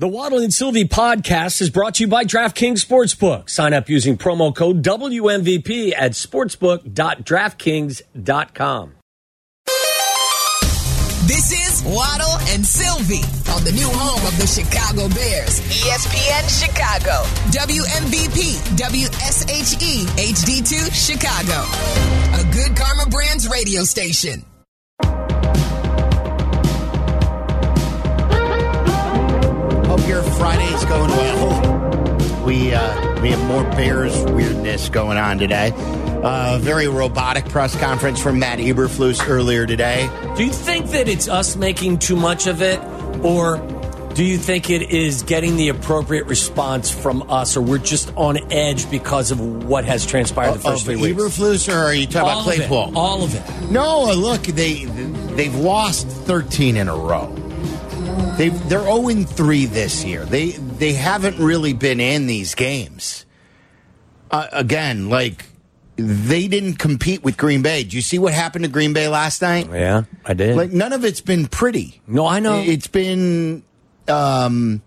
The Waddle and Sylvie podcast is brought to you by DraftKings Sportsbook. Sign up using promo code WMVP at sportsbook.draftkings.com. This is Waddle and Sylvie on the new home of the Chicago Bears, ESPN Chicago, WMVP, WSHE, HD2 Chicago, a good Karma Brands radio station. Your Friday's going well. We uh, we have more Bears weirdness going on today. Uh, very robotic press conference from Matt Eberflus earlier today. Do you think that it's us making too much of it, or do you think it is getting the appropriate response from us, or we're just on edge because of what has transpired the first of three weeks? Eberflus, or are you talking all about it. Claypool? All of it. No, look, they they've lost 13 in a row. They they're 0 3 this year. They they haven't really been in these games. Uh, again, like they didn't compete with Green Bay. Did you see what happened to Green Bay last night? Yeah, I did. Like none of it's been pretty. no, I know. It's been um,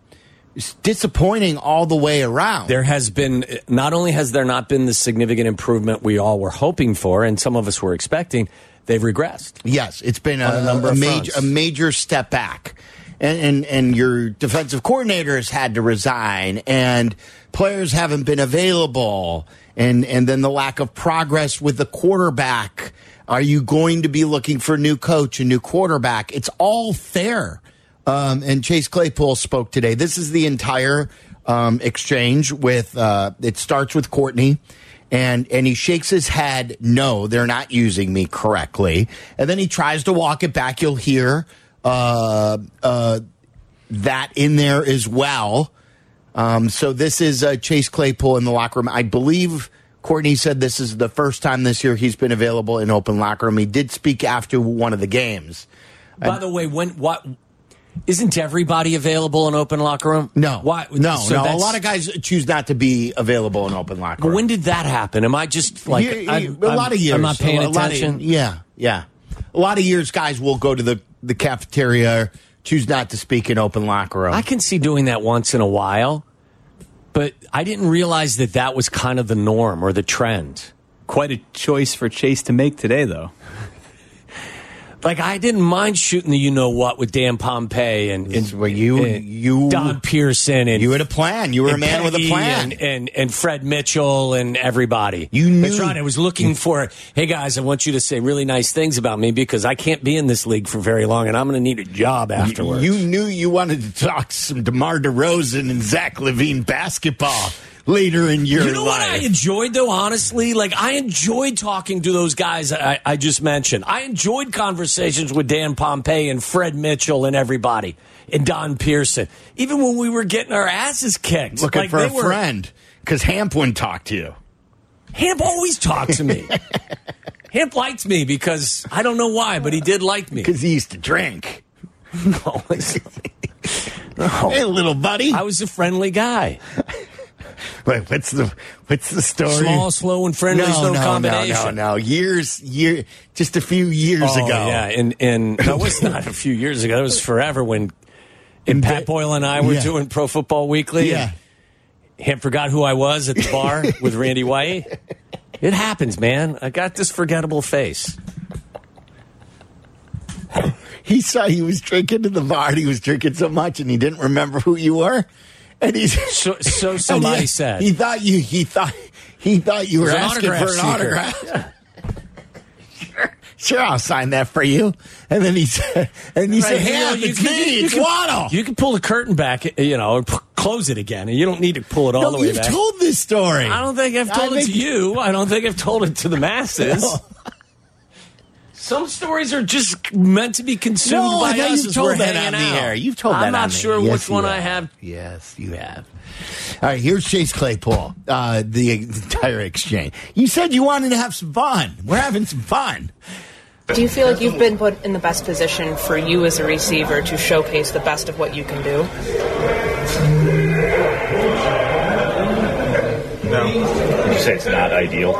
it's disappointing all the way around. there has been not only has there not been the significant improvement we all were hoping for, and some of us were expecting, they've regressed. Yes, it's been a, a number a of major a major step back, and, and and your defensive coordinator has had to resign, and players haven't been available, and and then the lack of progress with the quarterback. Are you going to be looking for a new coach, a new quarterback? It's all fair. Um, and Chase Claypool spoke today. This is the entire um, exchange with. Uh, it starts with Courtney and and he shakes his head no they're not using me correctly and then he tries to walk it back you'll hear uh, uh, that in there as well um, so this is uh, chase claypool in the locker room i believe courtney said this is the first time this year he's been available in open locker room he did speak after one of the games By the way, when what isn't everybody available in open locker room? no Why? no so no a lot of guys choose not to be available in open locker room when did that happen? Am I just like I'm- a lot I'm- of years. I'm not paying A lot of- attention. yeah, yeah. A lot of years, guys will go to the the cafeteria, choose not to speak in open locker room. I can see doing that once in a while, but I didn't realize that that was kind of the norm or the trend. Quite a choice for Chase to make today, though. Like I didn't mind shooting the you know what with Dan Pompei and, and where you- and you- Don Pierson and you had a plan. You were a man with a plan. and, and and Fred Mitchell and everybody. You knew- That's right. I was looking for. Hey guys, I want you to say really nice things about me because I can't be in this league for very long, and I'm going to need a job afterwards. You knew you wanted to talk some DeMar DeRozan and Zach LaVine basketball later in your life. You know what I enjoyed though, honestly? Like I enjoyed talking to those guys I, I just mentioned. I enjoyed conversations with Dan Pompei and Fred Mitchell and everybody and Don Pierson. Even when we were getting our asses kicked. Looking like for they a were, friend because Hamp wouldn't talk to you. Hamp always talked to me. Hamp liked me because I don't know why, but he did like me. Because he used to drink. No, no. Hey, little buddy. I was a friendly guy. Wait, what's the what's the story? Small, slow, and friendly no, no, combination. no, no, no. Years, year, just a few years Oh, ago. Yeah, and and that was not a few years ago. That was forever when and Pat Boyle and I were Yeah. doing Pro Football Weekly. yeah. him forgot who I was at the bar with Randy White. It happens, man. I got this forgettable face. He saw he was drinking to the bar. And he was drinking so much, and he didn't remember who you were. And he's So, so somebody he, said. he thought you. He thought he thought you were an asking for an autograph autograph. sure, sure, I'll sign that for you. And then he said, and he said, Right, you know, "Hey, you it's me. you It's can- Waddle." You can pull the curtain back, you know, close it again, and you don't need to pull it all no, the way you've back. told this story. I don't think I've told I it to you. I don't think I've told it to the masses. No. Some stories are just meant to be consumed No, by I thought us you as told we're that hanging on the out. air. You've told that I'm not on the- sure Yes, which one you I have. have. Yes, you have. All right, here's Chase Claypool. Uh, the entire exchange. You said you wanted to have some fun. We're having some fun. Do you feel like you've been put in the best position for you as a receiver to showcase the best of what you can do? No. Would you say it's not ideal?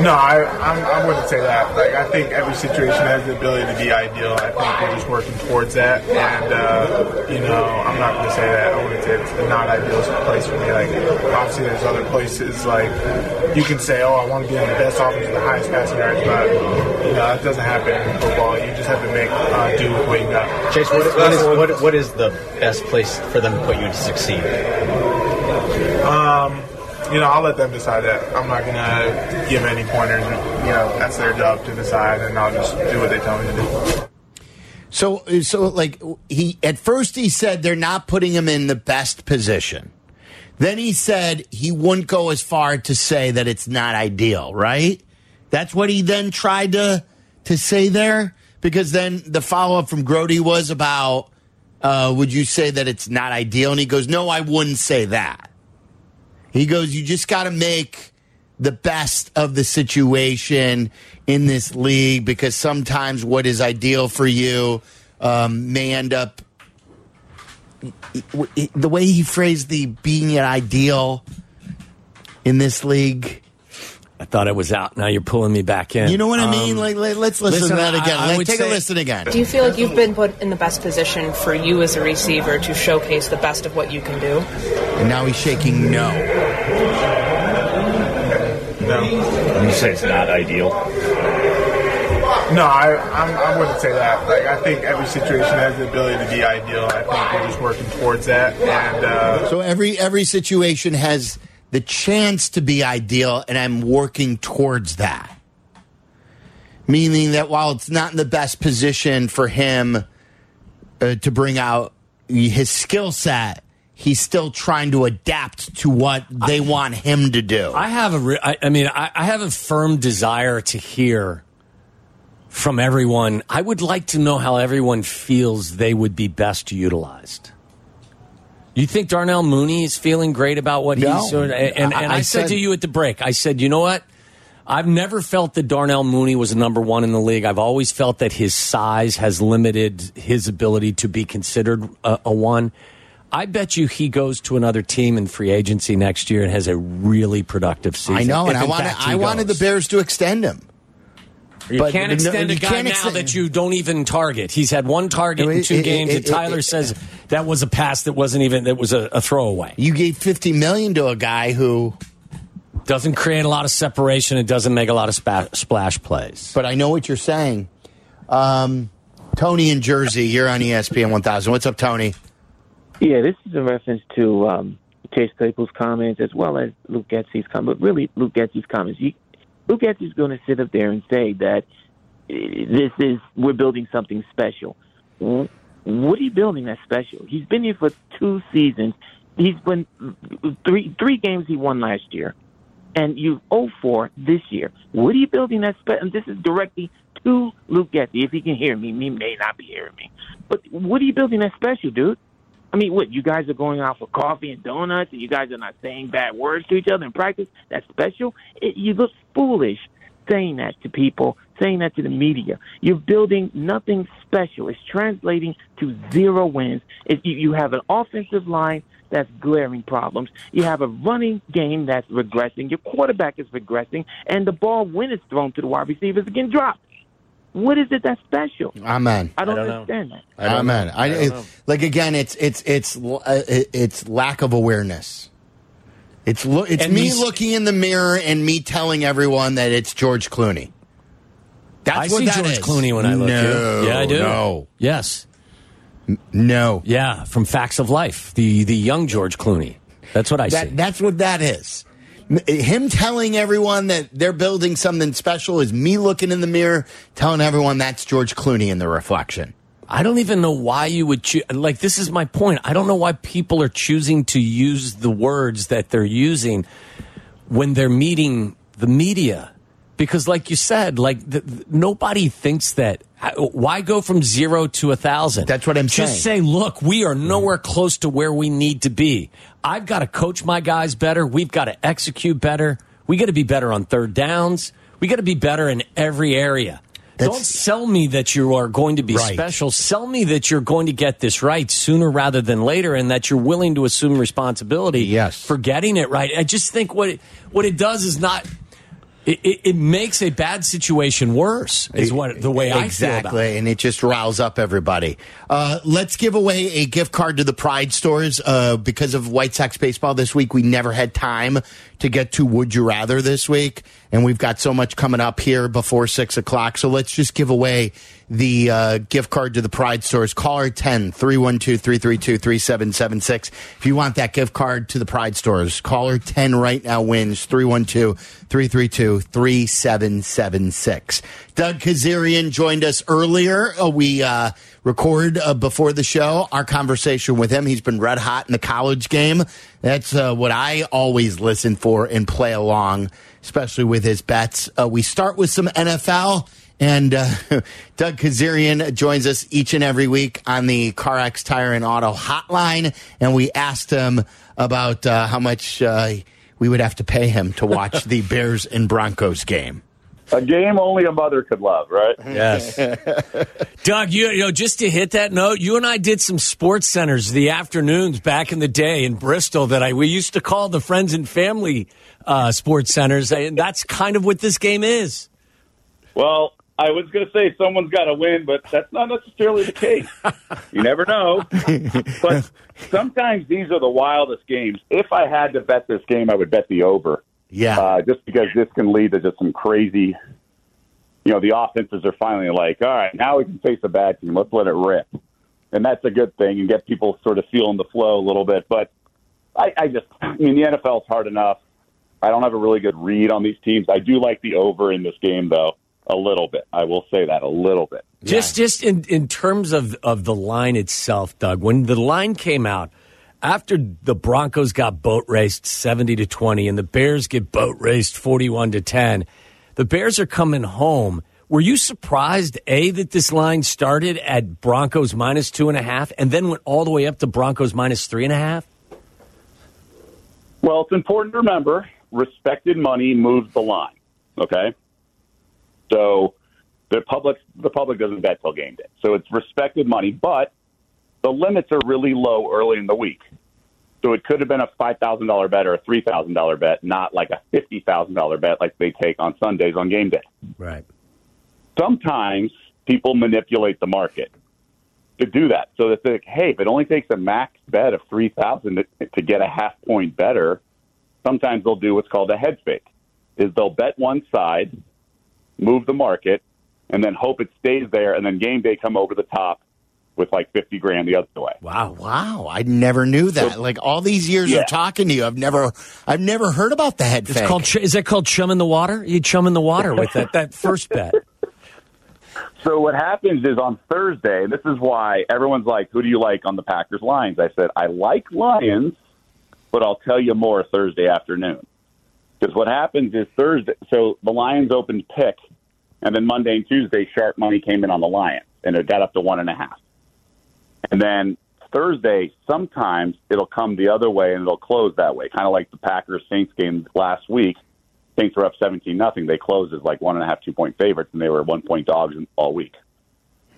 No, I, I'm, I wouldn't say that. Like, I think every situation has the ability to be ideal. I think we're just working towards that. And, uh, you know, I'm not going to say that. I wouldn't say it's a not ideal place for me. Like, obviously, there's other places, like, you can say, oh, I want to be in the best offense with the highest passing yards, but, you know, that doesn't happen in football. You just have to make uh, do with what you got. Chase, what, what, is, what, what is the best place for them to put you to succeed? Um, you know, I'll let them decide that. I'm not gonna give any pointers. You know, that's their job to decide, and I'll just do what they tell me to do. So, so like he at first he said they're not putting him in the best position. Then he said he wouldn't go as far to say that it's not ideal. Right? That's what he then tried to to say there. Because then the follow up from Grody was about, uh, would you say that it's not ideal? And he goes, no, I wouldn't say that. He goes, you just got to make the best of the situation in this league because sometimes what is ideal for you um, may end up the way he phrased the being an ideal in this league. I thought it was out. Now you're pulling me back in. You know what I mean? Like, let, us listen, listen, to that again. I Let- would take a listen again. Do you feel like you've been put in the best position for you as a receiver to showcase the best of what you can do? And now he's shaking no. No, You say it's not ideal. no, I, I'm, I wouldn't say that. Like, I think every situation has the ability to be ideal. I think we're just working towards that, and uh, So every every situation has the chance to be ideal, and I'm working towards that. Meaning that while it's not in the best position for him uh, to bring out his skill set, he's still trying to adapt to what they want him to do. I have a, re- I, I mean, I, I have a firm desire to hear from everyone. I would like to know how everyone feels they would be best utilized. You think Darnell Mooney is feeling great about what No. he's doing? And, and, I- and I, I said, said- to you at the break, I said, you know what? I've never felt that Darnell Mooney was a number one in the league. I've always felt that his size has limited his ability to be considered a, a one. I bet you he goes to another team in free agency next year and has a really productive season. I know, and I wanted I wanted the. Bears to extend him. You but can't no, extend you a guy now extend- that you don't even target. He's had one target in two it- games, it- and Tyler it- says that was a pass that wasn't even that was a, a throwaway. You gave fifty million to a guy who, Doesn't create a lot of separation. It doesn't make a lot of spa- splash plays. but I know what you're saying. Um, Tony in Jersey, you're on ESPN 1000. What's up, Tony? Yeah, this is a reference to um, Chase Claypool's comments as well as Luke Getsy's comment. But really, Luke Getsy's comments. You, Luke Getsy's going to sit up there and say that uh, this is we're building something special. What are you building that's special? He's been here for two seasons. He's won three three games he won last year, and you 0 4 this year. What are you building that special? This is directly to Luke Getsy. If he can hear me, he may not be hearing me. But what are you building that special, dude? I mean, what you guys are going out for coffee and donuts, and you guys are not saying bad words to each other in practice. That's special. It, you look foolish saying that to people, saying that to the media. You're building nothing special. It's translating to zero wins. If you, you have an offensive line that's glaring problems. You have a running game that's regressing. Your quarterback is regressing, and the ball, when it's thrown to the wide receivers, again dropped. What is it that's special? Amen. I don't, don't know. understand that. Amen. I, it- like again, it's it's it's uh, it's lack of awareness. It's lo- it's And me these- looking in the mirror and me telling everyone that it's George Clooney. That's I what see that George is. Clooney when I look no. Yeah, I do. No, Yes. no. Yeah, from Facts of Life, the the young George Clooney. That's what I see. That's what that is. Him telling everyone that they're building something special is me looking in the mirror, telling everyone that's George Clooney in the reflection. I don't even know why you would choose. Like, this is my point. I don't know why people are choosing to use the words that they're using when they're meeting the media. Because, like you said, like the- nobody thinks that. Why go from zero to a thousand? That's what I'm Just saying. Just say, look, we are nowhere close to where we need to be. I've got to coach my guys better. We've got to execute better. We got to be better on third downs. We got to be better in every area. That's- Don't sell me that you are going to be Right. special. Sell me that you're going to get this right sooner rather than later, and that you're willing to assume responsibility Yes. for getting it right. I just think what it, what it does is not It, it, it makes a bad situation worse. Is what the way I exactly, and it just riles up everybody. Uh, let's give away a gift card to the Pride stores uh, because of White Sox baseball this week. We never had time to get to Would You Rather this week, and we've got so much coming up here before six o'clock. So let's just give away the uh, gift card to the Pride stores. Caller 10 312 332 3776. If you want that gift card to the Pride stores, caller 10 right now wins 312 332 3776. Doug Kezerian joined us earlier. Uh, we uh, record uh, before the show our conversation with him. He's been red hot in the college game. That's uh, what I always listen for and play along, especially with his bets. Uh, we start with some NFL. And uh, Doug Kezerian joins us each and every week on the CarX Tire and Auto Hotline. And we asked him about uh, how much uh, we would have to pay him to watch the Bears and Broncos game. A game only a mother could love, right? Yes. Doug, you, you know, just to hit that note, you and I did some sports centers the afternoons back in the day in Bristol that I we used to call the friends and family uh, sports centers, and that's kind of what this game is. Well, I was going to say someone's got to win, but that's not necessarily the case. you never know. but sometimes these are the wildest games. If I had to bet this game, I would bet the over. Yeah. Uh, just because this can lead to just some crazy. You know, the offenses are finally like, all right, now we can face a bad team. Let's let it rip, and that's a good thing and get people sort of feeling the flow a little bit. But I, I just, I mean, the NFL is hard enough. I don't have a really good read on these teams. I do like the over in this game, though, a little bit. I will say that a little bit. Just just in, in terms of, of the line itself, Doug, when the line came out, after the Broncos got boat raced 70 to 20 and the Bears get boat raced 41 to 10, the Bears are coming home. Were you surprised, A, that this line started at Broncos minus two and a half and then went all the way up to Broncos minus three and a half? Well, it's important to remember respected money moves the line. Okay, so the public the public doesn't bet till game day, so it's respected money, but the limits are really low early in the week. So it could have been a five thousand dollar bet or a three thousand dollar bet, not like a fifty thousand dollar bet like they take on Sundays on game day. Right. Sometimes people manipulate the market to do that. So they hey, if it only takes a max bet of three thousand to, to get a half point better, sometimes they'll do what's called a head fake. Is they'll bet one side, move the market, and then hope it stays there, and then game day come over the top with like fifty grand the other way. Wow. Wow, I never knew that. like all these years Yeah. of talking to you, I've never, I've never heard about the head It's fake. called is that called chum in the water? You chum in the water with that that first bet. So what happens is on Thursday, this is why everyone's like, "Who do you like on the Packers Lions?" I said, "I like Lions, but I'll tell you more Thursday afternoon." Because what happens is Thursday, so the Lions opened pick, and then Monday and Tuesday, sharp money came in on the Lions, and it got up to one and a half. And then Thursday, sometimes it'll come the other way and it'll close that way, kind of like the Packers Saints game last week. Saints were up seventeen nothing. They closed as like one and a half, two point favorites, and they were one point dogs all week.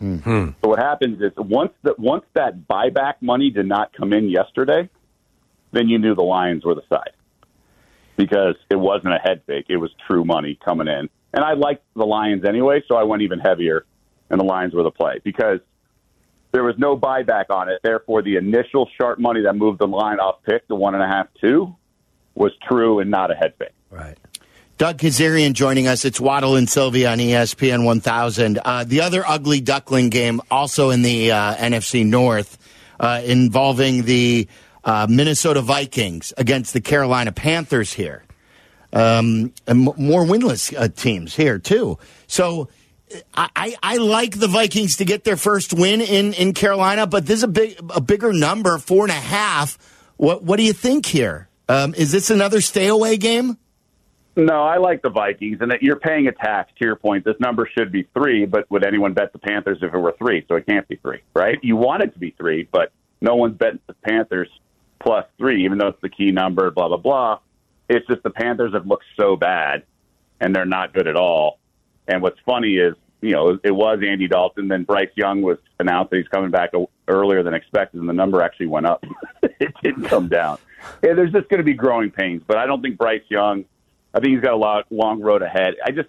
mhm So what happens is once that once that buyback money did not come in yesterday, then you knew the Lions were the side because it wasn't a head fake; it was true money coming in. And I liked the Lions anyway, so I went even heavier, and the Lions were the play because there was no buyback on it. Therefore, the initial sharp money that moved the line off pick to one and a half two was true and not a head fake. Right. Doug Kezerian joining us. It's Waddle and Sylvie on ESPN 1000. Uh, the other ugly duckling game, also in the uh, NFC North, uh, involving the uh, Minnesota Vikings against the Carolina Panthers here. Um, and m- more winless uh, teams here, too. So. I, I, like the Vikings to get their first win in, in Carolina, but this is a big a bigger number, four and a half. What what do you think here? Um, is this another stay away game? No, I like the Vikings, and that you're paying a tax. To your point, this number should be three, but would anyone bet the Panthers if it were three? So it can't be three, right? You want it to be three, but no one's betting the Panthers plus three, even though it's the key number. Blah blah blah. It's just the Panthers have looked so bad, and they're not good at all. And what's funny is, you know, it was Andy Dalton. Then Bryce Young was announced that he's coming back earlier than expected, and the number actually went up. it didn't come down. Yeah, there's just going to be growing pains, but I don't think Bryce Young. I think he's got a lot, long road ahead. I just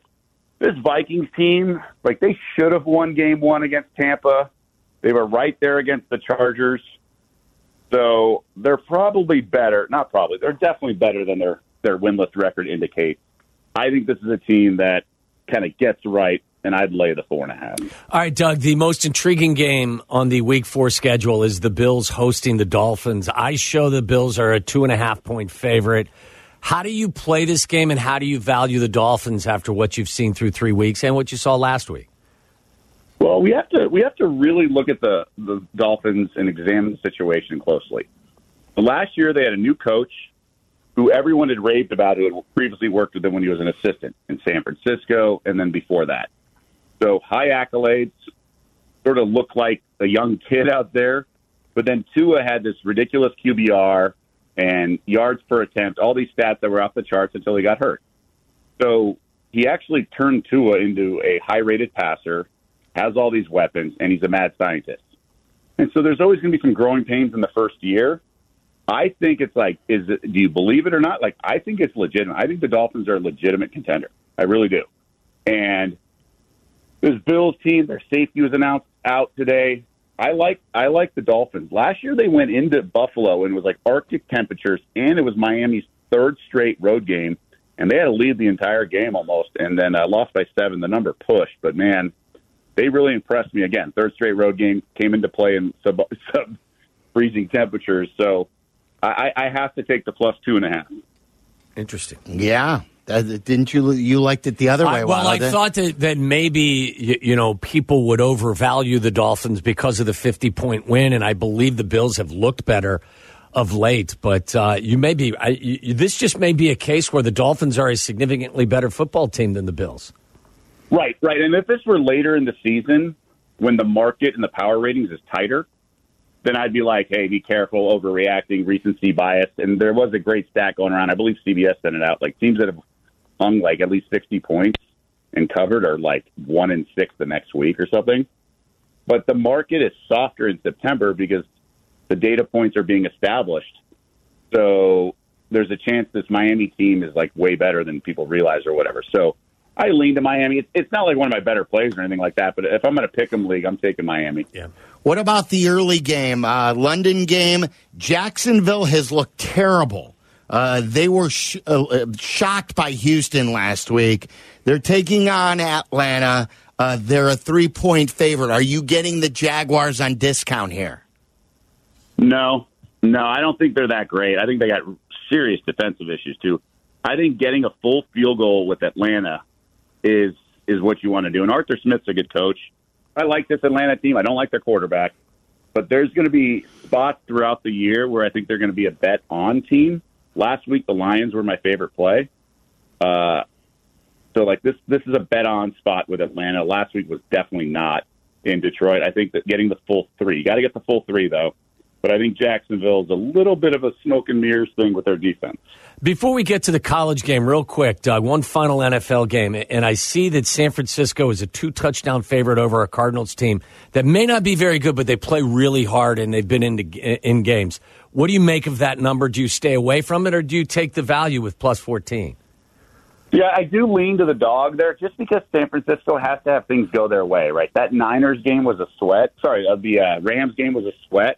this Vikings team, like they should have won Game One against Tampa. They were right there against the Chargers, so they're probably better. Not probably, they're definitely better than their their winless record indicates. I think this is a team that kind of gets right and I'd lay the four and a half. All right, Doug. The most intriguing game on the Week Four schedule is the Bills hosting the Dolphins. I show the Bills are a two and a half point favorite. How do you play this game, and how do you value the Dolphins after what you've seen through three weeks and what you saw last week? Well, we have to we have to really look at the the Dolphins and examine the situation closely. last year, they had a new coach who everyone had raved about, who had previously worked with him when he was an assistant in San Francisco, and then before that. So high accolades, sort of look like a young kid out there. But then Tua had this ridiculous QBR and yards per attempt, all these stats that were off the charts until he got hurt. So he actually turned Tua into a high rated passer, has all these weapons, and he's a mad scientist. And so there's always going to be some growing pains in the first year. I think it's like, is it, do you believe it or not? Like, I think it's legitimate. I think the Dolphins are a legitimate contender. I really do. And this Bills team, their safety was announced out today. I like I like the Dolphins. Last year they went into Buffalo and it was like Arctic temperatures, and it was Miami's third straight road game, and they had to lead the entire game almost, and then uh, lost by seven. The number pushed, but man, they really impressed me again. Third straight road game came into play in sub, sub freezing temperatures, so I, I have to take the plus two and a half. Interesting. Yeah, uh, didn't you you liked it the other way? I, well, I thought that, that maybe you, you, know people would overvalue the Dolphins because of the fifty point win, and I believe the Bills have looked better of late. But uh, you may be I, you, this just may be a case where the Dolphins are a significantly better football team than the Bills. Right, right. And if this were later in the season, when the market and the power ratings is tighter, then I'd be like, hey, be careful, overreacting, recency bias. And there was a great stat going around. I believe CBS sent it out. Like teams that have hung like at least 60 points and covered are like one in six the next week or something. But the market is softer in September because the data points are being established. So there's a chance this Miami team is like way better than people realize or whatever. So I lean to Miami. It's, it's not like one of my better plays or anything like that, but if I'm going to pick them league, I'm taking Miami. Yeah. What about the early game, uh, London game? Jacksonville has looked terrible. Uh, they were sh- uh, uh, shocked by Houston last week. They're taking on Atlanta. Uh, they're a three point favorite. Are you getting the Jaguars on discount here? No, no, I don't think they're that great. I think they got serious defensive issues too. I think getting a full field goal with Atlanta is is what you want to do. And Arthur Smith's a good coach. I like this Atlanta team. I don't like their quarterback, but there's going to be spots throughout the year where I think they're going to be a bet on team. Last week, the Lions were my favorite play. Uh, so like this, this is a bet on spot with Atlanta. Last week was definitely not in Detroit. I think that getting the full three, you got to get the full three though. But I think Jacksonville is a little bit of a smoke and mirrors thing with their defense. Before we get to the college game, real quick, Doug, one final NFL game, and I see that San Francisco is a two touchdown favorite over a Cardinals team that may not be very good, but they play really hard and they've been into in games. What do you make of that number? Do you stay away from it, or do you take the value with plus fourteen? Yeah, I do lean to the dog there, just because San Francisco has to have things go their way, right? That Niners game was a sweat. Sorry, uh, the uh, Rams game was a sweat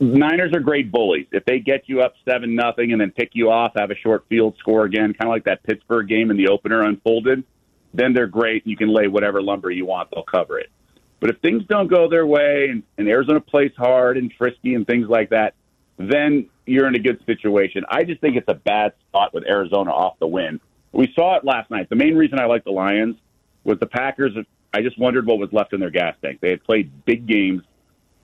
Niners are great bullies. If they get you up seven nothing and then pick you off, have a short field score again, kind of like that Pittsburgh game in the opener unfolded, then they're great. You can lay whatever lumber you want; they'll cover it. But if things don't go their way and, and Arizona plays hard and frisky and things like that, then you're in a good situation. I just think it's a bad spot with Arizona off the win. We saw it last night. The main reason I like the Lions was the Packers. I just wondered what was left in their gas tank. They had played big games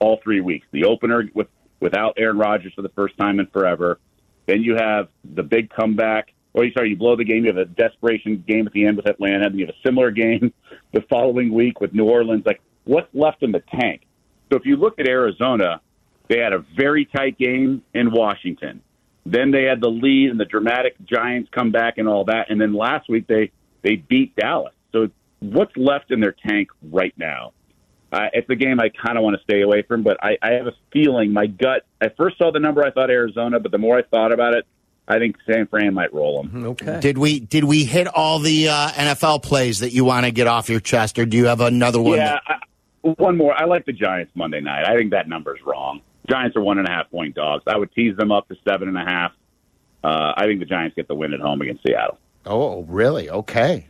all three weeks. The opener with without Aaron Rodgers for the first time in forever. Then you have the big comeback. Or sorry, you blow the game. You have a desperation game at the end with Atlanta. Then you have a similar game the following week with New Orleans. Like, what's left in the tank? So if you look at Arizona, they had a very tight game in Washington. Then they had the lead and the dramatic Giants come back and all that. And then last week they they beat Dallas. So what's left in their tank right now? Uh, it's a game I kind of want to stay away from, but I, I have a feeling my gut. I first saw the number, I thought Arizona, but the more I thought about it, I think San Fran might roll them. Okay. Did we did we hit all the uh, NFL plays that you want to get off your chest, or do you have another one? Yeah, that- I, one more. I like the Giants Monday night. I think that number's wrong. Giants are one and a half point dogs. I would tease them up to seven and a half. Uh, I think the Giants get the win at home against Seattle. Oh, really? Okay.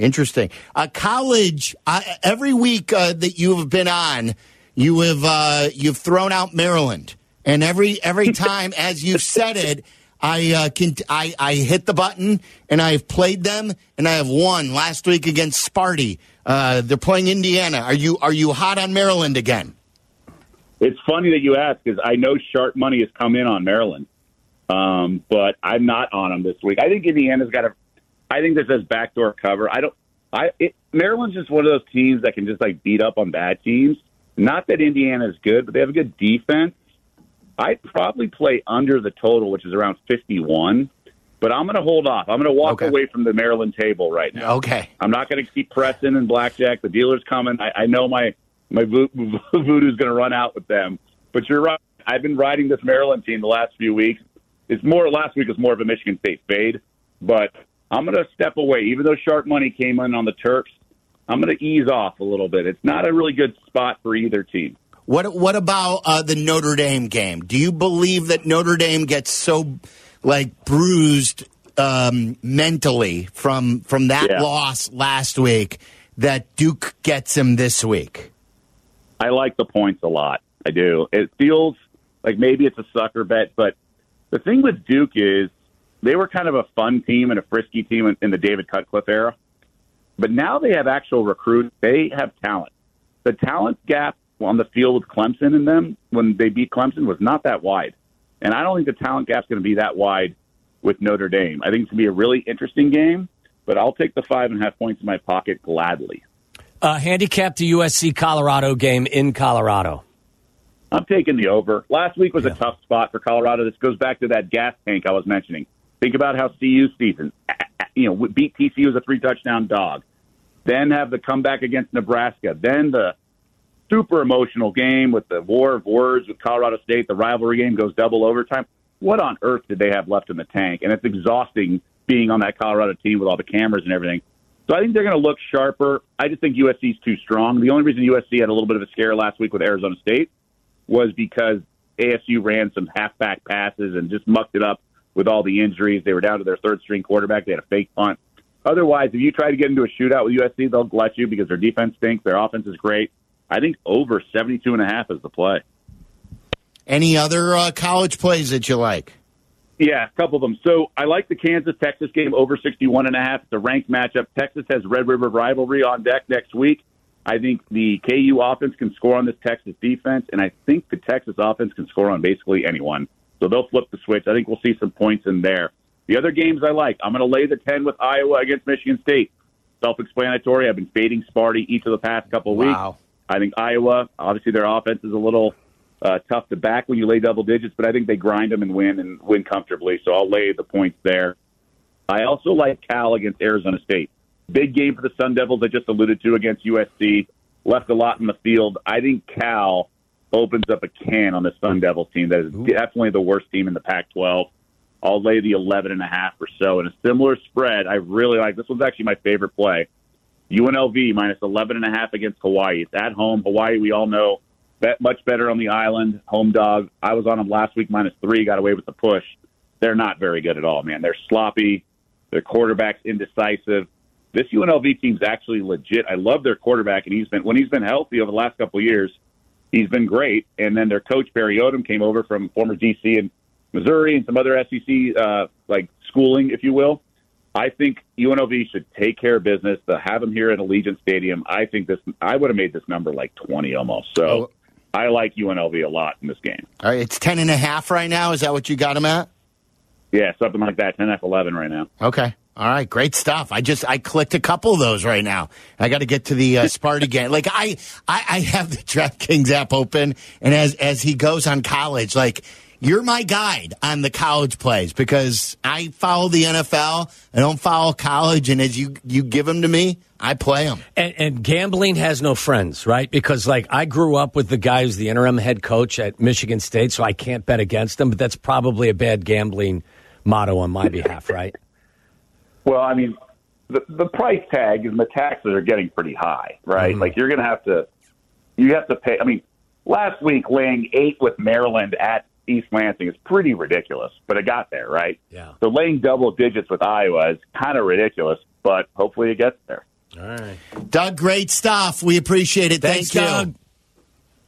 Interesting. Uh, college. Uh, every week uh, that you have been on, you have uh, you've thrown out Maryland, and every every time as you've said it, I uh, can I, I hit the button and I've played them and I have won last week against Sparty. Uh, they're playing Indiana. Are you are you hot on Maryland again? It's funny that you ask because I know sharp money has come in on Maryland, um, but I'm not on them this week. I think Indiana's got a. I think this has backdoor cover. I don't. I it, Maryland's just one of those teams that can just like beat up on bad teams. Not that Indiana is good, but they have a good defense. I'd probably play under the total, which is around 51. But I'm going to hold off. I'm going to walk Okay. away from the Maryland table right now. Okay. I'm not going to keep pressing and blackjack. The dealer's coming. I, I know my my vo- voodoo's going to run out with them. But you're right. I've been riding this Maryland team the last few weeks. It's more last week was more of a Michigan State fade, but I'm going to step away. Even though sharp money came in on the Terps, I'm going to ease off a little bit. It's not a really good spot for either team. What what about uh, the Notre Dame game? Do you believe that Notre Dame gets so like bruised um, mentally from from that Yeah. loss last week that Duke gets him this week? I like the points a lot. I do. It feels like maybe it's a sucker bet, but the thing with Duke is they were kind of a fun team and a frisky team in, in the David Cutcliffe era. But now they have actual recruits. They have talent. The talent gap on the field with Clemson and them when they beat Clemson was not that wide. And I don't think the talent gap's going to be that wide with Notre Dame. I think it's going to be a really interesting game, but I'll take the five and a half points in my pocket gladly. Uh, handicap the USC Colorado game in Colorado. I'm taking the over. Last week was a tough spot for Colorado. This goes back to that gas tank I was mentioning. Think about how CU season, you know, beat TCU as a three touchdown dog, then have the comeback against Nebraska, then the super emotional game with the war of words with Colorado State. The rivalry game goes double overtime. What on earth did they have left in the tank? And it's exhausting being on that Colorado team with all the cameras and everything. So I think they're going to look sharper. I just think USC's too strong. The only reason USC had a little bit of a scare last week with Arizona State was because ASU ran some halfback passes and just mucked it up with all the injuries. They were down to their third string quarterback. They had a fake punt. Otherwise, if you try to get into a shootout with USC, they'll let you because their defense stinks. Their offense is great. I think over 72 and a half is the play. Any other uh, college plays that you like? Yeah, a couple of them. So I like the Kansas Texas game over 61 and a half. It's a ranked matchup. Texas has Red River rivalry on deck next week. I think the KU offense can score on this Texas defense, and I think the Texas offense can score on basically anyone. So they'll flip the switch. I think we'll see some points in there. The other games I like, I'm going to lay the 10 with Iowa against Michigan State. Self-explanatory. I've been fading Sparty each of the past couple of Wow. I think Iowa, obviously their offense is a little uh, tough to back when you lay double digits, but I think they grind them and win and win comfortably. So I'll lay the points there. I also like Cal against Arizona State. Big game for the Sun Devils. I just alluded to against USC. Left a lot in the field. I think Cal opens up a can on the Sun Devils team. That is definitely the worst team in the Pac-12. I'll lay the 11 and a half or so in a similar spread. I really like this. Was actually my favorite play. UNLV minus 11 and a half against Hawaii. It's at home. Hawaii, we all know, bet much better on the island. Home dog. I was on them last week minus three. Got away with the push. They're not very good at all, man. They're sloppy. Their quarterback's indecisive. This UNLV team's actually legit. I love their quarterback, and he's been when he's been healthy over the last couple of years, he's been great. And then their coach Barry Odom came over from former DC and Missouri and some other SEC uh, like schooling, if you will. I think UNLV should take care of business. To have them here at Allegiant Stadium, I think this. I would have made this number like twenty almost. So I like UNLV a lot in this game. All right, it's 10 and a half right now. Is that what you got him at? Yeah, something like that. 10 F 11 right now. Okay. All right, great stuff. I just I clicked a couple of those right now. I got to get to the uh, Sparty game. Like I, I I have the DraftKings app open, and as as he goes on college, like you're my guide on the college plays because I follow the NFL. I don't follow college, and as you you give them to me, I play them. And, and gambling has no friends, right? Because like I grew up with the guy who's the interim head coach at Michigan State, so I can't bet against him. But that's probably a bad gambling motto on my behalf, right? Well, I mean, the the price tag and the taxes are getting pretty high, right? Mm-hmm. Like you're going to have to, you have to pay. I mean, last week laying eight with Maryland at East Lansing is pretty ridiculous, but it got there, right? Yeah. So laying double digits with Iowa is kind of ridiculous, but hopefully it gets there. All right. Doug, great stuff. We appreciate it. Thanks, Thank you. Doug.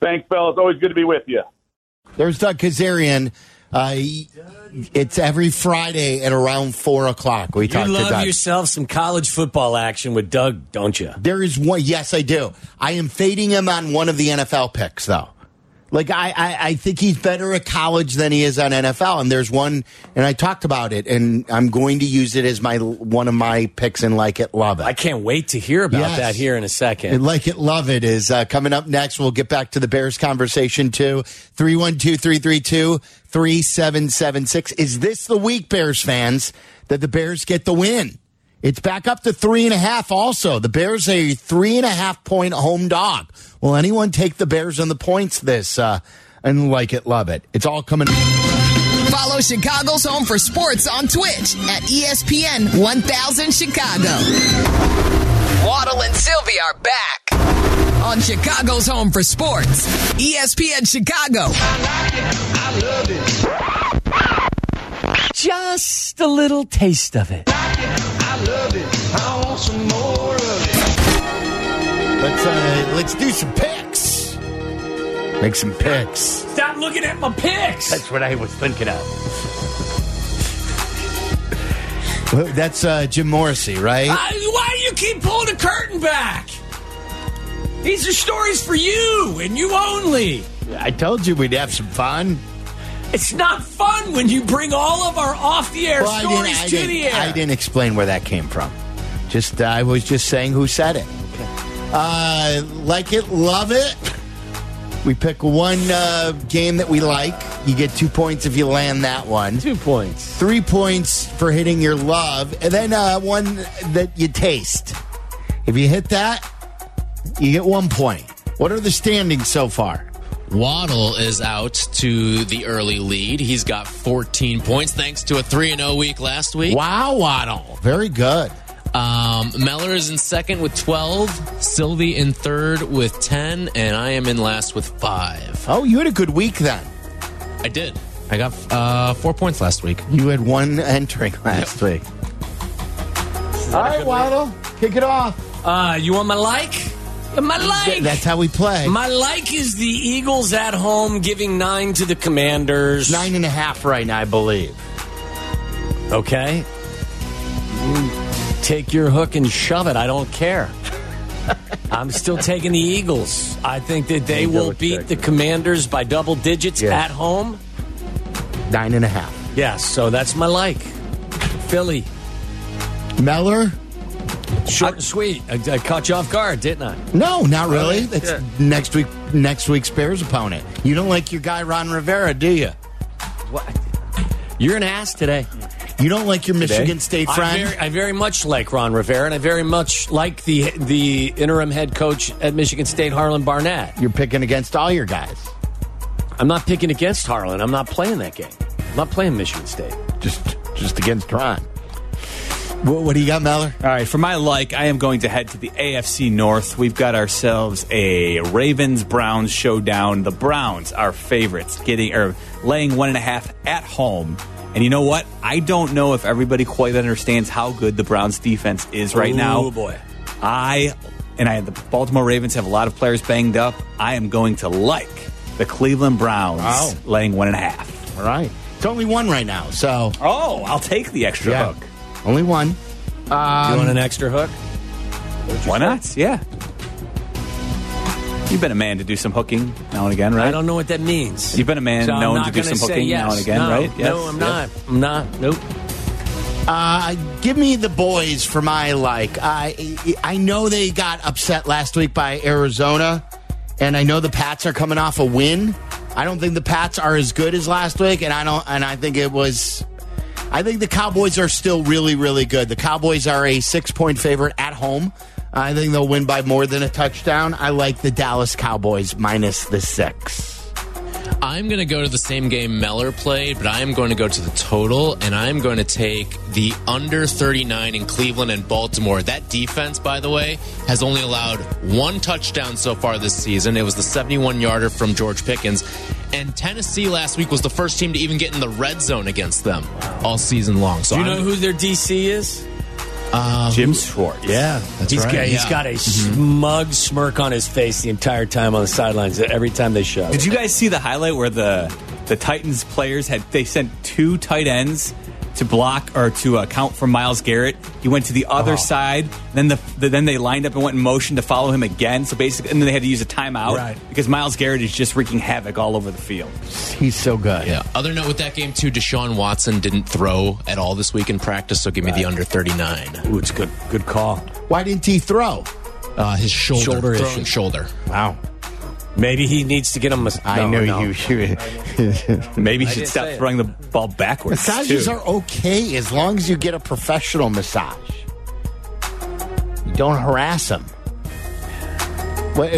Thanks, fellas. Always good to be with you. There's Doug Kezerian. Uh, it's every Friday at around four o'clock. We You talk to love Doug. yourself some college football action with Doug, don't you? There is one. Yes, I do. I am fading him on one of the NFL picks, though. Like I, I, I think he's better at college than he is on NFL. And there's one, and I talked about it, and I'm going to use it as my one of my picks and like it, love it. I can't wait to hear about Yes. that here in a second. And like it, love it is uh, coming up next. We'll get back to the Bears conversation too. 312 332 3776. Is this the week, Bears fans, that the Bears get the win? It's back up to three and a half also. The Bears a three and a half point home dog. Will anyone take the Bears on the points this uh, and like it, love it? It's all coming. Follow Chicago's Home for Sports on Twitch at ESPN 1000 Chicago. Waddle and Sylvie are back on Chicago's Home for Sports, ESPN Chicago. Just a little taste of it. Let's uh, let's do some picks. Make some picks. Stop looking at my picks. That's what I was thinking of. That's uh, Jim Morrissey, right? I- why do you keep pulling the curtain back? These are stories for you and you only. I told you we'd have some fun. It's not fun when you bring all of our off the air Well, stories didn't, I, to the air. I didn't explain where that came from. Just uh, I was just saying who said it. Uh, like it, love it. We pick one uh, game that we like. You get two points if you land that one. Two points. Three points for hitting your love, and then uh, one that you taste. If you hit that, you get one point. What are the standings so far? Waddle is out to the early lead. He's got 14 points thanks to a 3 0 week last week. Wow, Waddle. Very good. Um, Meller is in second with 12, Sylvie in third with 10, and I am in last with 5. Oh, you had a good week then. I did. I got uh, four points last week. You had one entering last week. All right, Waddle, kick it off. Uh, you want my like? My like. That's how we play. My like is the Eagles at home giving nine to the Commanders. Nine and a half right now, I believe. Okay. Take your hook and shove it. I don't care. I'm still taking the Eagles. I think that they will beat the Commanders by double digits Yeah. at home. Nine and a half. Yes, so that's my like. Philly. Meller? Short and sweet. I, I caught you off guard, didn't I? No, not really. Yeah. That's next week. Next week's Bears opponent. You don't like your guy Ron Rivera, do you? What? You're an ass today. Hmm. You don't like your Michigan State I friend? very, I very much like Ron Rivera, and I very much like the the interim head coach at Michigan State, Harlon Barnett. You're picking against all your guys. I'm not picking against Harlon. I'm not playing that game. I'm not playing Michigan State. Just, just against Ron. What, what do you got, Meller? All right, for my like, I am going to head to the AFC North. We've got ourselves a Ravens Browns showdown. The Browns are favorites, getting or laying one and a half at home. And you know what? I don't know if everybody quite understands how good the Browns defense is right now. Oh boy. I and I the Baltimore Ravens have a lot of players banged up. I am going to like the Cleveland Browns Wow. laying one and a half. All right. It's only one right now, so Oh, I'll take the extra yeah, hook. only one. Um, Do you want an extra hook? Why not? Yeah. You've been a man to do some hooking now and again, right? I don't know what that means. You've been a man So known to do some hooking yes. now and again, No, right? No, I'm not. I'm not. Nope. Uh, give me the boys for my like. I I know they got upset last week by Arizona, and I know the Pats are coming off a win. I don't think the Pats are as good as last week, and I don't. And I think it was. I think the Cowboys are still really, really good. The Cowboys are a six point favorite at home. I think they'll win by more than a touchdown. I like the Dallas Cowboys minus the six. I'm going to go to the same game Meller played, but I am going to go to the total, and I'm going to take the under 39 in Cleveland and Baltimore. That defense, by the way, has only allowed one touchdown so far this season. It was the 71 yarder from George Pickens. And Tennessee last week was the first team to even get in the red zone against them all season long. So Do you I'm- know who their DC is? Um, Jim Schwartz. Yeah, That's he's right. got, he's Yeah. got a mm-hmm. smug smirk on his face the entire time on the sidelines. Every time they show. Did you guys see the highlight where the the Titans players had they sent two tight ends to block or to uh, account for Myles Garrett? He went to the other uh-huh. side. Then the, the then they lined up and went in motion to follow him again. So basically, and then they had to use a timeout Right. because Myles Garrett is just wreaking havoc all over the field. He's so good. Yeah. Other note with that game too, Deshaun Watson didn't throw at all this week in practice, so give me the under 39. Ooh, it's good. Good call. Why didn't he throw? Uh, his shoulder, Shoulder throwing issue. shoulder. Wow. Maybe he needs to get him. A, I no, knew no. you should. Maybe he should stop say it. throwing the ball backwards. Massages too. are okay as long as you get a professional massage. You don't harass them. What,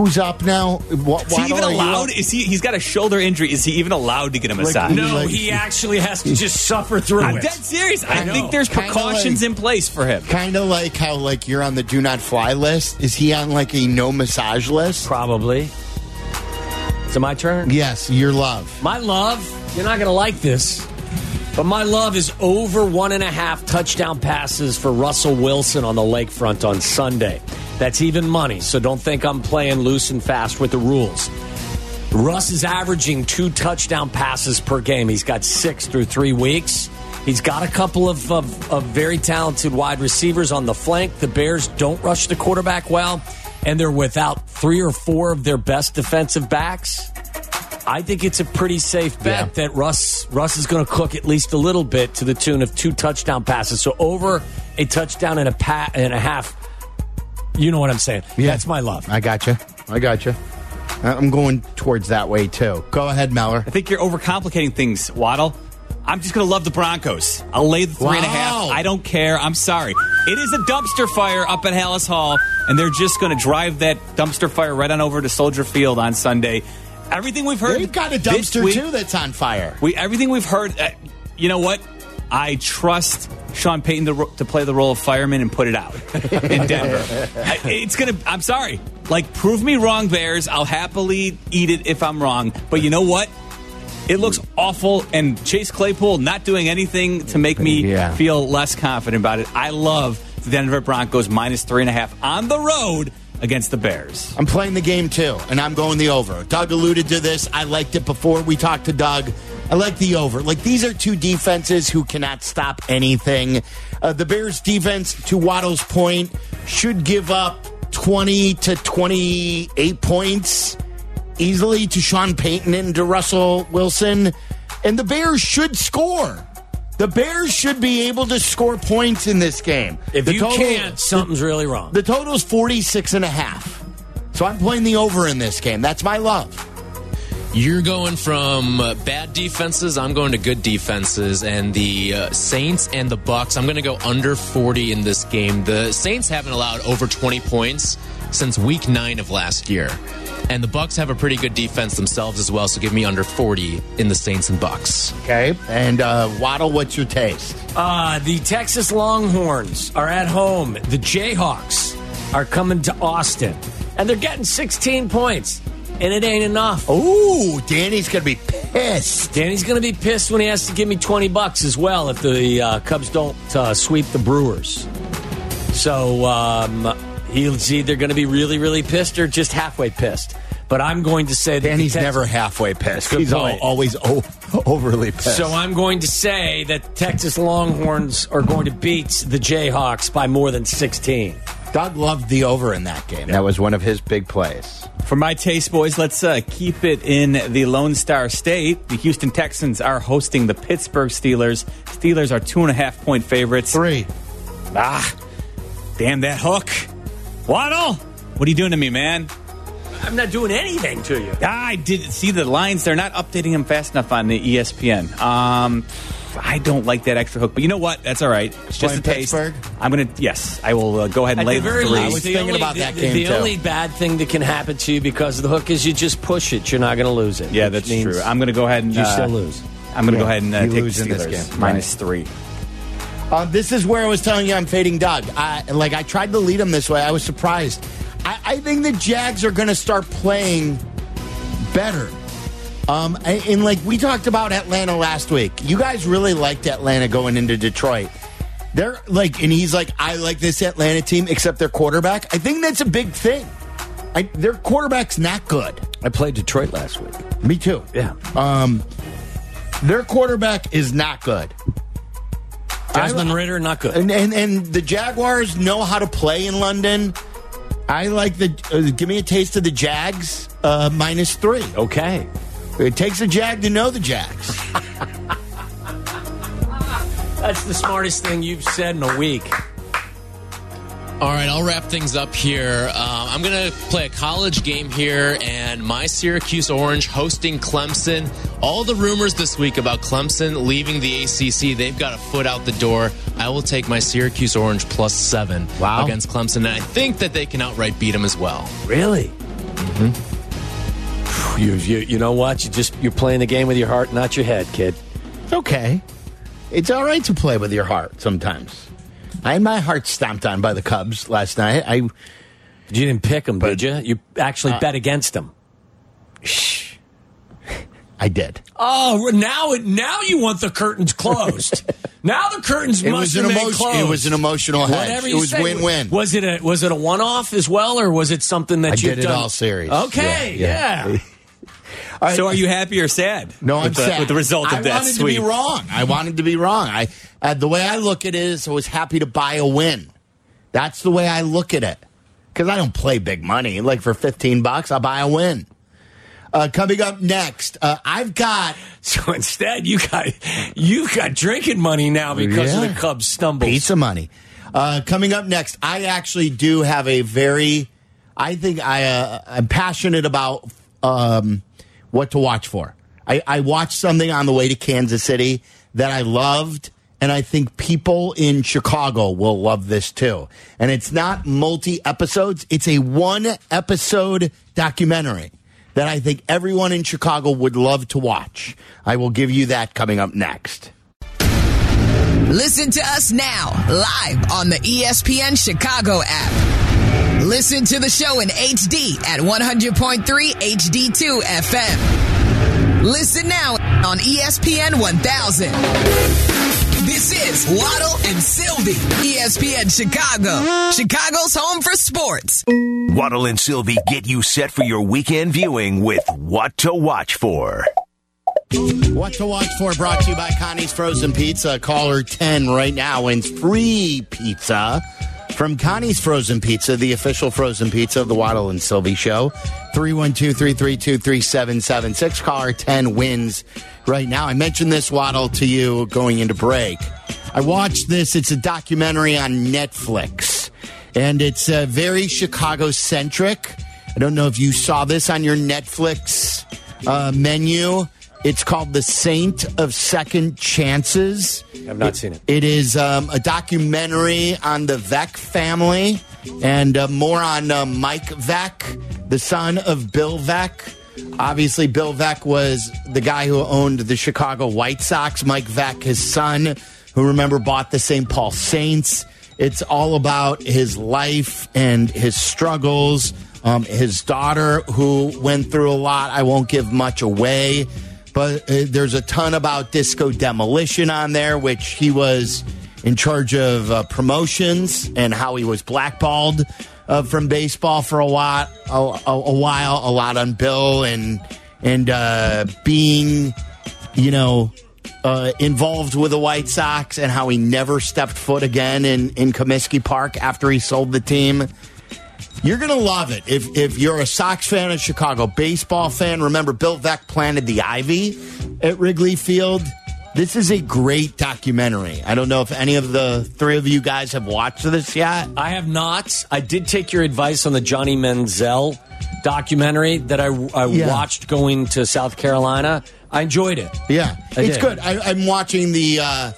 who's up now? What, Is he even allowed? Is he? He's got a shoulder injury. Is he even allowed to get a massage? No, Like- he actually has to just suffer through it. I'm it. dead serious. I, I think there's Kinda precautions like- in place for him. Kind of like how like you're on the do not fly list. Is he on like a no massage list? Probably. Is it my turn? Yes, your love. My love, you're not going to like this, but my love is over one and a half touchdown passes for Russell Wilson on the lakefront on Sunday. That's even money, so don't think I'm playing loose and fast with the rules. Russ is averaging two touchdown passes per game. He's got six through three weeks. He's got a couple of, of, of very talented wide receivers on the flank. The Bears don't rush the quarterback well, and they're without three or four of their best defensive backs. I think it's a pretty safe bet Yeah. that Russ Russ is going to cook at least a little bit to the tune of two touchdown passes. So over a touchdown and a pat and a half. You know what I'm saying? Yeah. That's my love. I got you. I got you. I'm going towards that way too. Go ahead, Meller. I think you're overcomplicating things, Waddle. I'm just going to love the Broncos. I'll lay the three and a half. Wow. I don't care. I'm sorry. It is a dumpster fire up at Halas Hall, and they're just going to drive that dumpster fire right on over to Soldier Field on Sunday. Everything we've heard. They've got a dumpster week- too that's on fire. We everything we've heard. Uh, you know what? I trust Sean Payton to, to play the role of fireman and put it out in Denver. I- it's gonna. I'm sorry. Like, prove me wrong, Bears. I'll happily eat it if I'm wrong. But you know what? It looks awful, and Chase Claypool not doing anything to make me Yeah. feel less confident about it. I love the Denver Broncos minus three and a half on the road against the Bears. I'm playing the game too, and I'm going the over. Doug alluded to this. I liked it before we talked to Doug. I like the over. Like these are two defenses who cannot stop anything. Uh, the Bears defense, to Waddle's point, should give up 20 to 28 points easily to Sean Payton and to Russell Wilson. And the Bears should score. The Bears should be able to score points in this game. If The you total- can't, something's really wrong. the total's 46 and a half. So I'm playing the over in this game. That's my love. You're going from uh, bad defenses. I'm going to good defenses, and the uh, Saints and the Bucks. I'm going to go under 40 in this game. The Saints haven't allowed over 20 points since Week Nine of last year, and the Bucks have a pretty good defense themselves as well. So give me under 40 in the Saints and Bucks. Okay. And uh, Waddle, what's your taste? Uh, the Texas Longhorns are at home. The Jayhawks are coming to Austin, and they're getting 16 points, and it ain't enough. Ooh, Danny's going to be pissed. Danny's going to be pissed when he has to give me 20 bucks as well if the uh, Cubs don't uh, sweep the Brewers. So um, he's either going to be really, really pissed or just halfway pissed. But I'm going to say that Danny's the never halfway pissed. Good He's al- point. always o- overly pissed. So I'm going to say that Texas Longhorns are going to beat the Jayhawks by more than 16. Doug loved the over in that game. That was one of his big plays. For my taste, boys, let's uh, keep it in the Lone Star State. The Houston Texans are hosting the Pittsburgh Steelers. Steelers are two and a half point favorites. Three. Ah, damn that hook. Waddle, what are you doing to me, man? I'm not doing anything to you. I did see the lines. They're not updating them fast enough on the ESPN. Um, I don't like that extra hook, but you know what? That's all right. It's just Playing a taste. Pittsburgh? I'm gonna. Yes, I will uh, go ahead and At lay the very three. least, was the thinking only, about that the, game, the too. only bad thing that can happen to you because of the hook is you just push it. You're not going to lose it. Yeah, which that's means true. I'm gonna go ahead and You uh, still lose. I'm gonna go ahead and uh, you take lose the in this Steelers. game. Minus three. Uh, this is where I was telling you I'm fading Doug. I, like I tried to lead him this way. I was surprised. I, I think the Jags are going to start playing better. Um, and, and like we talked about Atlanta last week, you guys really liked Atlanta going into Detroit. They're like, and he's like, I like this Atlanta team, except their quarterback. I think that's a big thing. I, their quarterback's not good. I played Detroit last week. Me too. Yeah. Um, their quarterback is not good. Desmond Ridder, not good. And, and and the Jaguars know how to play in London. I like the uh, give me a taste of the Jags uh, minus three. Okay. It takes a Jag to know the Jags. That's the smartest thing you've said in a week. All right, I'll wrap things up here. Uh, I'm going to play a college game here, and my Syracuse Orange hosting Clemson. All the rumors this week about Clemson leaving the ACC, they've got a foot out the door. I will take my Syracuse Orange plus seven Wow. against Clemson, and I think that they can outright beat them as well. Really? Mm-hmm. You, you, you know what? You just you're playing the game with your heart, not your head, kid. It's okay. It's all right to play with your heart sometimes. I had my heart stomped on by the Cubs last night. I You didn't pick them, did you? You actually uh, bet against them. Shh. I did. Oh, now it now you want the curtains closed. now the curtains It must was an emotion- closed. it was an emotional hedge. Whatever It was say. win-win. Was it a was it a one off as well, or was it something that you've did it done? all series. Okay, Yeah, yeah. yeah. So are you happy or sad? No, I'm the, sad. with the result of I that I wanted sweep. to be wrong. I wanted to be wrong. I uh, the way I look at it is, I was happy to buy a win. That's the way I look at it because I don't play big money. Like for fifteen bucks, I'll buy a win. Uh, coming up next, uh, I've got So instead, you got you got drinking money now because of the Cubs stumbles. pizza money. Uh, coming up next, I actually do have a very, I think I uh, I'm passionate about um, what to watch for. I, I watched something on the way to Kansas City that I loved, and I think people in Chicago will love this too. And it's not multi episodes; it's a one episode documentary that I think everyone in Chicago would love to watch. I will give you that coming up next. Listen to us now, live on the ESPN Chicago app. Listen to the show in HD at 100.3 HD2 FM. Listen now on ESPN 1000. This is Waddle and Sylvie, ESPN Chicago, Chicago's home for sports. Waddle and Sylvie get you set for your weekend viewing with What to Watch For. What to watch for brought to you by Connie's Frozen Pizza. Caller 10 right now wins free pizza from Connie's Frozen Pizza, the official frozen pizza of the Waddle and Sylvie Show. 312 332 3776. Caller 10 wins right now. I mentioned this, Waddle, to you going into break. I watched this. It's a documentary on Netflix, and it's uh, very Chicago centric. I don't know if you saw this on your Netflix uh, menu. It's called The Saint of Second Chances. I've not seen it. It is um, a documentary on the Veeck family and uh, more on uh, Mike Veeck, the son of Bill Veeck. Obviously, Bill Veeck was the guy who owned the Chicago White Sox. Mike Veeck, his son, who remember bought the St. Paul Saints. It's all about his life and his struggles. Um, his daughter, who went through a lot. I won't give much away but uh, there's a ton about disco demolition on there which he was in charge of uh, promotions and how he was blackballed uh, from baseball for a while a, a, a while a lot on bill and and uh, being you know uh, involved with the White Sox and how he never stepped foot again in, in Comiskey Park after he sold the team. You're gonna love it if if you're a Sox fan, a Chicago baseball fan. Remember, Bill Veeck planted the ivy at Wrigley Field. This is a great documentary. I don't know if any of the three of you guys have watched this yet. I have not. I did take your advice on the Johnny Manziel documentary that I, I Yeah. watched going to South Carolina. I enjoyed it. Yeah, I it's did. good. I, I'm watching the uh,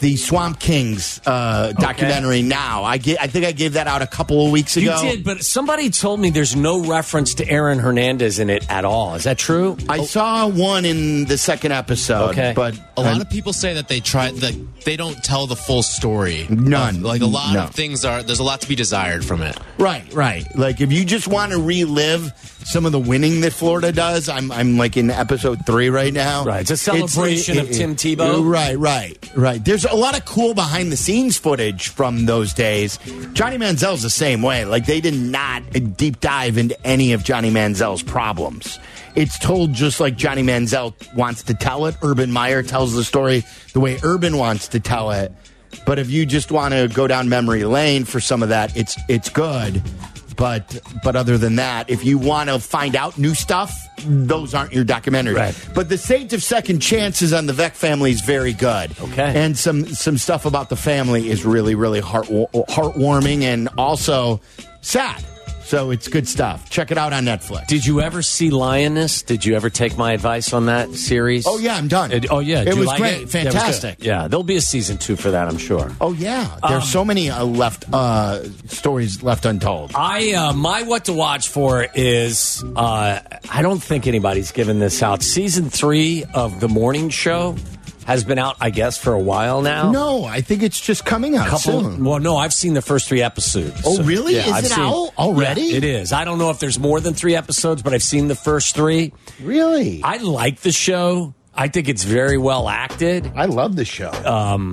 the Swamp Kings uh, documentary now. I get, I think I gave that out a couple of weeks ago. You did, but somebody told me there's no reference to Aaron Hernandez in it at all. Is that true? I saw one in the second episode. Okay. but A lot of people say that they try that they don't tell the full story. None. Like a lot No. of things are there's a lot to be desired from it. Right, right. Like if you just want to relive some of the winning that Florida does, I'm I'm like in episode three right now. Right, it's a celebration of Tim Tebow. Right, right, right. There's a lot of cool behind the scenes footage from those days. Johnny Manziel's the same way. Like they did not deep dive into any of Johnny Manziel's problems. It's told just like Johnny Manziel wants to tell it. Urban Meyer tells the story the way Urban wants to tell it. But if you just want to go down memory lane for some of that, it's it's good. But but other than that, if you want to find out new stuff, those aren't your documentaries. Right. But the Saint of Second Chances on the Veeck family is very good. Okay. And some some stuff about the family is really really heart heartwarming and also sad. So it's good stuff. Check it out on Netflix. Did you ever see Lioness? Did you ever take my advice on that series? Oh yeah, I'm done. It- oh yeah, it was like great, it? Yeah, it was good. fantastic. Yeah, there'll be a season two for that, I'm sure. Oh yeah, there's so many uh, left uh, stories left untold. I uh, my what to watch for is uh, I don't think anybody's given this out. Season three of the morning show has been out, I guess, for a while now. No, I think it's just coming out couple. soon. Well, no, I've seen the first three episodes. Oh, really? Is I've it out already? Yeah, it is. I don't know if there's more than three episodes, but I've seen the first three. Really? I like the show. I think it's very well acted. I love the show. Um,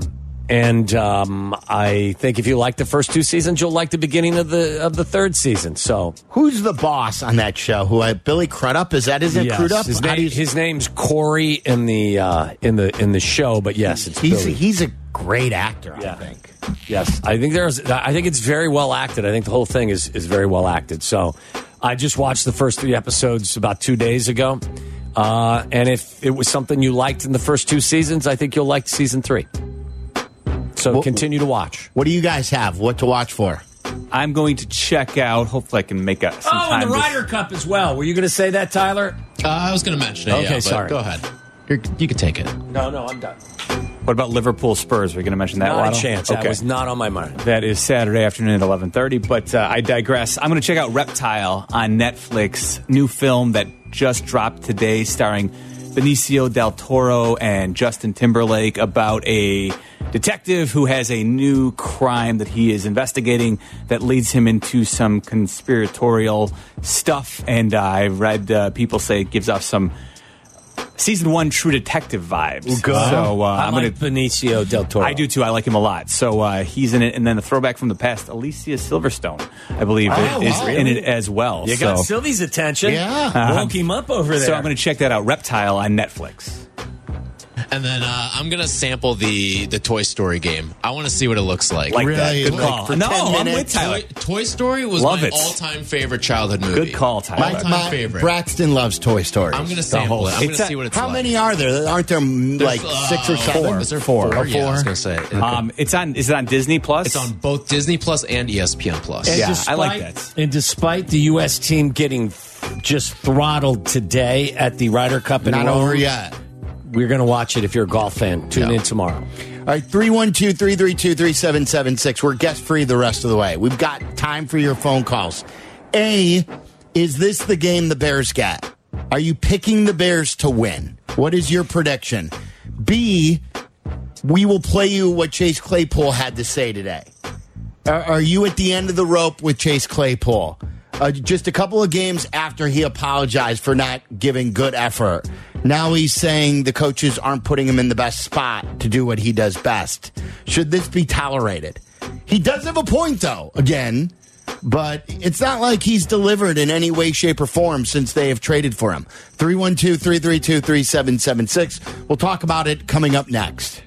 and um, I think if you like the first two seasons, you'll like the beginning of the of the third season. So Who's the boss on that show? Who? Uh, Billy Crudup? Is that isn't it Yes. Crudup? His, name, his name's Corey in the uh, in the in the show, but yes, it's he's Billy. he's a great actor. Yeah. I think. Yes, I think there's. I think it's very well acted. I think the whole thing is is very well acted. So, I just watched the first three episodes about two days ago, uh, and if it was something you liked in the first two seasons, I think you'll like season three. So Well- continue to watch. What do you guys have? What to watch for? I'm going to check out. Hopefully, I can make up Oh, time. and the this- Ryder Cup as well. Were you going to say that, Tyler? Uh, I was going to mention it. Okay, yeah, sorry. Go ahead. You're, you can take it. No, no, I'm done. What about Liverpool Spurs? We're going to mention that. Not Waddle? a chance. That was not on my mind. That is Saturday afternoon at 11:30. But uh, I digress. I'm going to check out Reptile on Netflix. New film that just dropped today, starring Benicio del Toro and Justin Timberlake, about a detective who has a new crime that he is investigating that leads him into some conspiratorial stuff. And uh, I've read uh, people say it gives off some. Season one True Detective vibes. Good. So uh, I I'm like gonna, Benicio del Toro. I do too. I like him a lot. So uh, he's in it, and then a throwback from the past, Alicia Silverstone, I believe, Oh, is wow. in it as well. You so, got Sylvie's attention. Yeah. Woke him up over there. so I'm going to check that out. Reptile on Netflix. And then uh, I'm going to sample the the Toy Story game. I want to see what it looks like. Like Really? that. Good Like call. for no, 10 I'm with minutes? Tyler. Toy, Toy Story was Love my it. all-time favorite childhood movie. Good call, Tyler. My- my favorite. Braxton loves Toy Story. I'm going to sample it. I'm gonna a- see what it's like. How like. many are there? Aren't there mm, like There's, six or uh, seven? Is there four? Oh, Yeah, I was going to say. Um, it's on. Is it on Disney Plus? it's on both Disney Plus and ESPN Plus. And Yeah, I like that. And despite the U.S. team getting just throttled today at the Ryder Cup in Not Rome, over yet. We're going to watch it if you're a golf fan. Tune Yeah. in tomorrow. All right, 312 332 3776. We're guest free the rest of the way. We've got time for your phone calls. A, is this the game the Bears get? Are you picking the Bears to win? What is your prediction? B, we will play you what Chase Claypool had to say today. Are you at the end of the rope with Chase Claypool? Uh, just a couple of games after he apologized for not giving good effort. Now he's saying the coaches aren't putting him in the best spot to do what he does best. Should this be tolerated? He does have a point, though, again, but it's not like he's delivered in any way, shape, or form since they have traded for him. 312 332 3776. We'll talk about it coming up next.